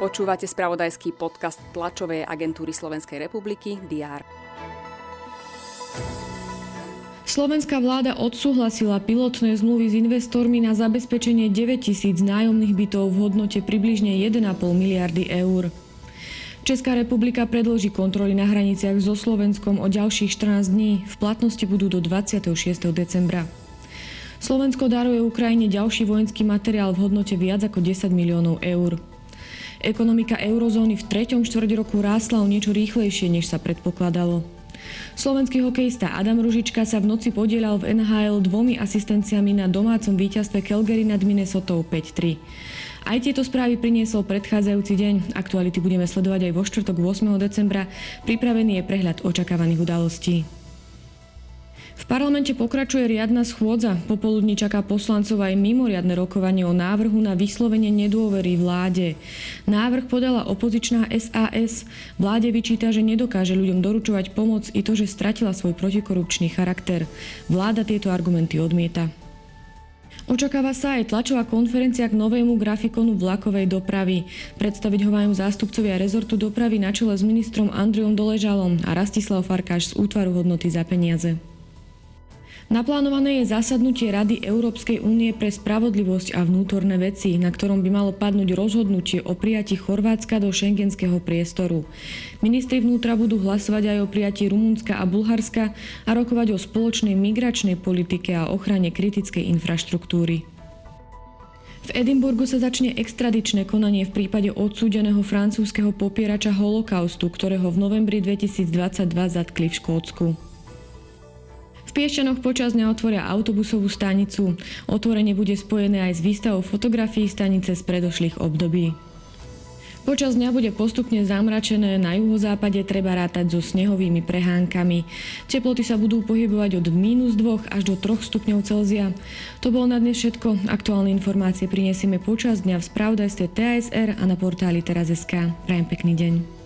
Počúvate spravodajský podcast tlačovej agentúry Slovenskej republiky DR. Slovenská vláda odsúhlasila pilotné zmluvy s investormi na zabezpečenie 9 tisíc nájomných bytov v hodnote približne 1,5 miliardy eur. Česká republika predloží kontroly na hraniciach so Slovenskom o ďalších 14 dní. V platnosti budú do 26. decembra. Slovensko daruje Ukrajine ďalší vojenský materiál v hodnote viac ako 10 miliónov eur. Ekonomika eurozóny v treťom štvrť roku rástla o niečo rýchlejšie, než sa predpokladalo. Slovenský hokejista Adam Ružička sa v noci podielal v NHL dvomi asistenciami na domácom víťazstve Calgary nad Minnesota 5-3. Aj tieto správy priniesol predchádzajúci deň. Aktuality budeme sledovať aj vo štvrtok 8. decembra. Pripravený je prehľad očakávaných udalostí. V parlamente pokračuje riadna schôdza. Popoludní čaká poslancov aj mimoriadne rokovanie o návrhu na vyslovenie nedôvery vláde. Návrh podala opozičná SAS. Vláde vyčíta, že nedokáže ľuďom doručovať pomoc i to, že stratila svoj protikorupčný charakter. Vláda tieto argumenty odmieta. Očakáva sa aj tlačová konferencia k novému grafikonu vlakovej dopravy. Predstaviť ho majú zástupcovia rezortu dopravy na čele s ministrom Andriom Doležalom a Rastislav Farkáš z útvaru hodnoty za peniaze. Naplánované je zasadnutie Rady Európskej únie pre spravodlivosť a vnútorné veci, na ktorom by malo padnúť rozhodnutie o prijatí Chorvátska do šengenského priestoru. Ministri vnútra budú hlasovať aj o prijatí Rumunska a Bulharska a rokovať o spoločnej migračnej politike a ochrane kritickej infraštruktúry. V Edimburgu sa začne extradičné konanie v prípade odsúdeného francúzskeho popierača holokaustu, ktorého v novembri 2022 zatkli v Škótsku. V Piešťanoch počas dňa otvoria autobusovú stanicu. Otvorenie bude spojené aj s výstavou fotografií stanice z predošlých období. Počas dňa bude postupne zamračené, na juhozápade treba rátať so snehovými prehánkami. Teploty sa budú pohybovať od minus 2 až do 3 stupňov Celzia. To bolo na dnes všetko. Aktuálne informácie prinesieme počas dňa v spravodajstve TSR a na portáli teraz.sk. Prajem pekný deň.